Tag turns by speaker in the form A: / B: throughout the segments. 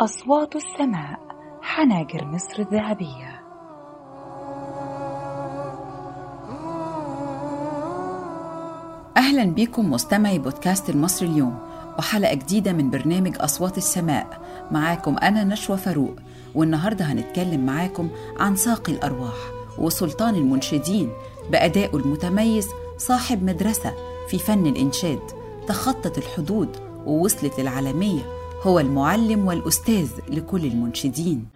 A: أصوات السماء حناجر مصر الذهبية.
B: أهلا بكم مستمعي بودكاست المصري اليوم وحلقة جديدة من برنامج أصوات السماء. معاكم أنا نشوى فاروق والنهاردة هنتكلم معاكم عن ساقي الأرواح وسلطان المنشدين بأدائه المتميز صاحب مدرسة في فن الإنشاد تخطت الحدود ووصلت للعالمية. هو المعلم والأستاذ لكل المنشدين.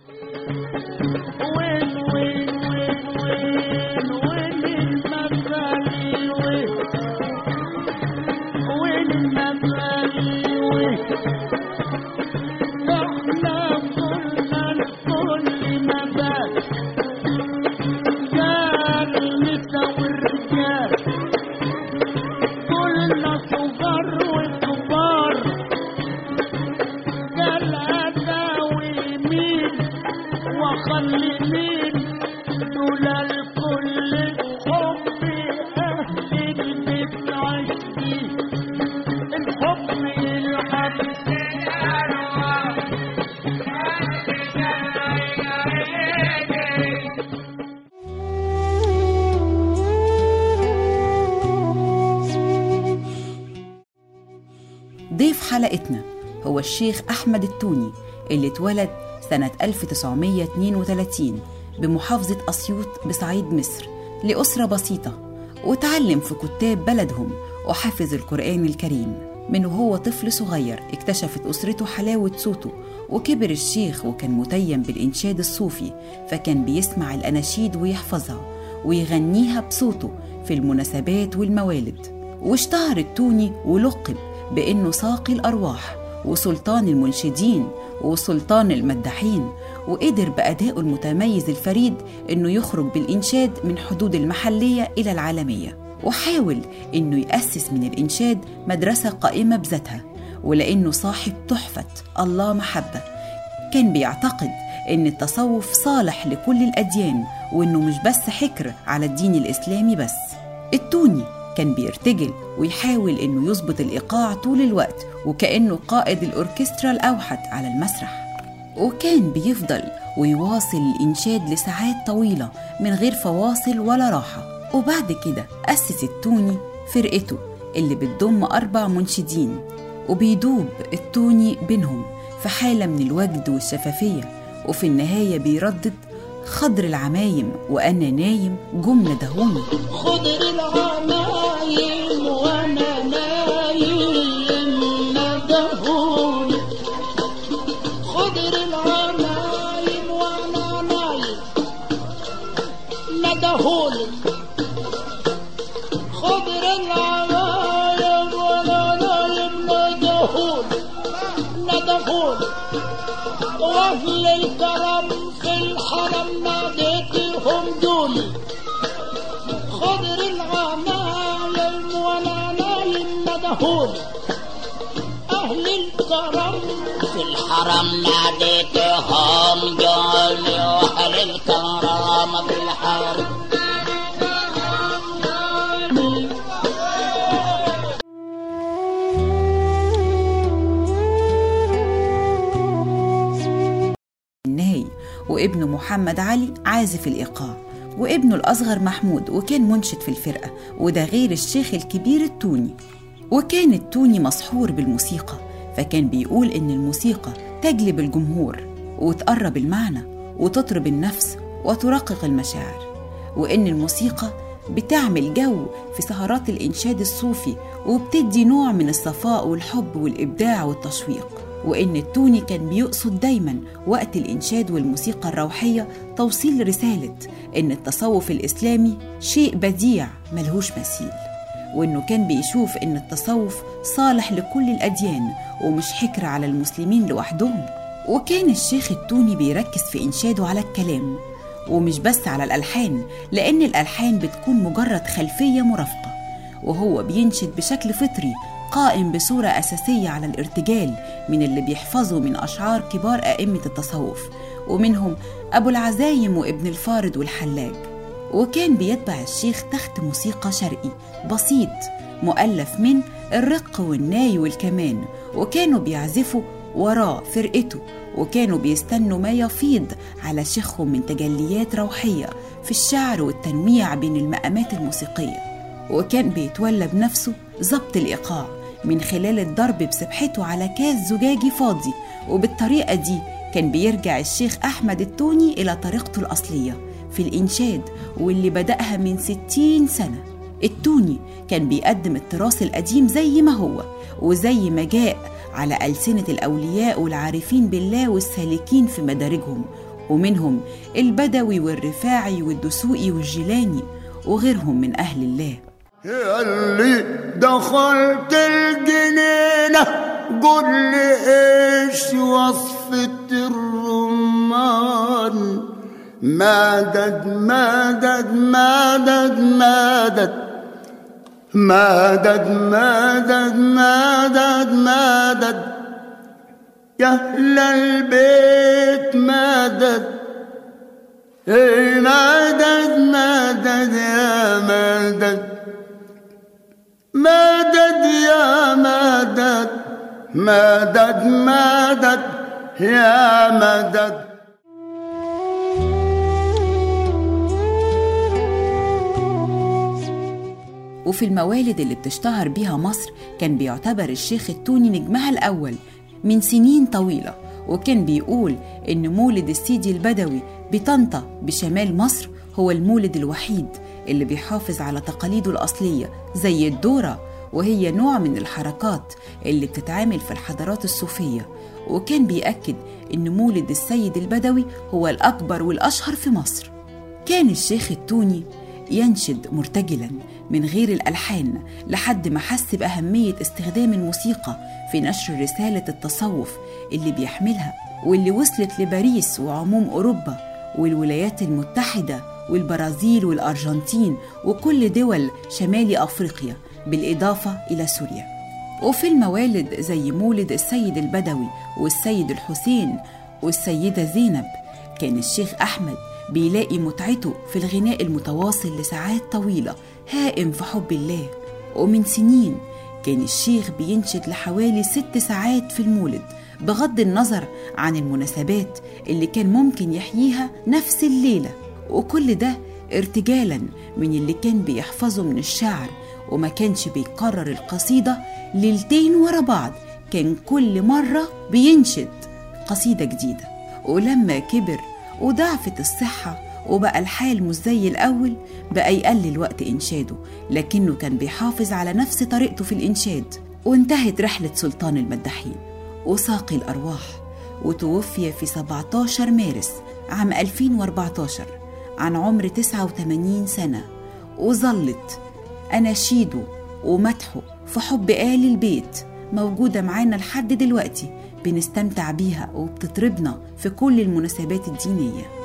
B: حلقتنا. هو الشيخ أحمد التوني اللي اتولد سنة 1932 بمحافظة أسيوط بصعيد مصر لأسرة بسيطة وتعلم في كتاب بلدهم وحفظ القرآن الكريم. من وهو طفل صغير اكتشفت أسرته حلاوة صوته وكبر الشيخ وكان متيم بالإنشاد الصوفي فكان بيسمع الأناشيد ويحفظها ويغنيها بصوته في المناسبات والموالد. واشتهر التوني ولقب بأنه ساقي الأرواح وسلطان المنشدين وسلطان المداحين وقدر بأدائه المتميز الفريد إنه يخرج بالإنشاد من حدود المحلية إلى العالمية وحاول إنه يأسس من الإنشاد مدرسة قائمة بذاتها ولأنه صاحب تحفة الله محبة كان بيعتقد إن التصوف صالح لكل الأديان وإنه مش بس حكر على الدين الإسلامي بس التوني كان بيرتجل ويحاول إنه يظبط الإيقاع طول الوقت وكأنه قائد الأوركسترا الأوحد على المسرح. وكان بيفضل ويواصل الإنشاد لساعات طويلة من غير فواصل ولا راحة. وبعد كده أسس التوني فرقته اللي بتضم أربع منشدين وبيدوب التوني بينهم في حالة من الوجد والشفافية وفي النهاية بيردد خضر العمايم وأنا نايم جملة دهوني
C: خضر العمايم وأنا نايم ندهوني. خضر العمايم وأنا نايم ندهوني. خضر العمايم وأنا نايم ندهوني. ندهوني. وأهل الكرم ندهوني أهل الكرم
D: في الحرم ناديتهم جوني وأهل الكرامة في الحرم.
B: وابنه محمد علي عازف الإيقاع. وابنه الأصغر محمود وكان منشد في الفرقة. وده غير الشيخ الكبير التوني. وكان التوني مسحور بالموسيقى فكان بيقول إن الموسيقى تجلب الجمهور وتقرب المعنى وتطرب النفس وترقق المشاعر وإن الموسيقى بتعمل جو في سهرات الإنشاد الصوفي وبتدي نوع من الصفاء والحب والإبداع والتشويق وإن التوني كان بيقصد دايما وقت الإنشاد والموسيقى الروحية توصيل رسالة إن التصوف الإسلامي شيء بديع ملهوش مثيل. وإنه كان بيشوف إن التصوف صالح لكل الأديان ومش حكر على المسلمين لوحدهم. وكان الشيخ التوني بيركز في إنشاده على الكلام ومش بس على الألحان لأن الألحان بتكون مجرد خلفية مرافقة وهو بينشد بشكل فطري قائم بصورة أساسية على الارتجال من اللي بيحفظوا من أشعار كبار أئمة التصوف ومنهم أبو العزايم وابن الفارض والحلاج وكان بيتبع الشيخ تخت موسيقى شرقي بسيط مؤلف من الرق والناي والكمان وكانوا بيعزفوا وراه فرقته وكانوا بيستنوا ما يفيض على شيخهم من تجليات روحية في الشعر والتنويع بين المقامات الموسيقية. وكان بيتولى بنفسه ضبط الإيقاع من خلال الضرب بسبحته على كاس زجاجي فاضي وبالطريقة دي كان بيرجع الشيخ أحمد التوني إلى طريقته الأصلية. في الإنشاد واللي بدأها من ستين سنة. التوني كان بيقدم التراث القديم زي ما هو وزي ما جاء على ألسنة الأولياء والعارفين بالله والسالكين في مدارجهم ومنهم البدوي والرفاعي والدسوقي والجيلاني وغيرهم من أهل الله.
C: اللي دخلت الجنينة قول لي إيش وصفة الرمان؟ مدد مدد مدد مدد مدد مدد مدد مدد يا أهل البيت مدد إيه مدد مدد يا مدد مدد يا مدد مدد مدد يا مدد
B: وفي الموالد اللي بتشتهر بيها مصر كان بيعتبر الشيخ التوني نجمها الأول من سنين طويلة وكان بيقول إن مولد السيدي البدوي بطنطا بشمال مصر هو المولد الوحيد اللي بيحافظ على تقاليده الأصلية زي الدورة وهي نوع من الحركات اللي بتتعامل في الحضارات الصوفية وكان بيأكد إن مولد السيد البدوي هو الأكبر والأشهر في مصر. كان الشيخ التوني ينشد مرتجلا من غير الألحان لحد ما حس بأهمية استخدام الموسيقى في نشر رسالة التصوف اللي بيحملها واللي وصلت لباريس وعموم أوروبا والولايات المتحدة والبرازيل والأرجنتين وكل دول شمال أفريقيا بالإضافة إلى سوريا. وفي الموالد زي مولد السيد البدوي والسيد الحسين والسيدة زينب كان الشيخ أحمد بيلاقي متعته في الغناء المتواصل لساعات طويلة هائم في حب الله. ومن سنين كان الشيخ بينشد لحوالي ست ساعات في المولد بغض النظر عن المناسبات اللي كان ممكن يحييها نفس الليلة. وكل ده ارتجالا من اللي كان بيحفظه من الشعر وما كانش بيكرر القصيدة ليلتين ورا بعض. كان كل مرة بينشد قصيدة جديدة. ولما كبر وضعفت الصحة وبقى الحال مش زي الأول بقى يقلل وقت إنشاده لكنه كان بيحافظ على نفس طريقته في الإنشاد. وانتهت رحلة سلطان المداحين وساقي الأرواح وتوفي في 17 مارس عام 2014 عن عمر 89 سنة. وظلت أناشيده ومدحه في حب آل البيت موجودة معانا لحد دلوقتي بنستمتع بيها وبتطربنا في كل المناسبات الدينية.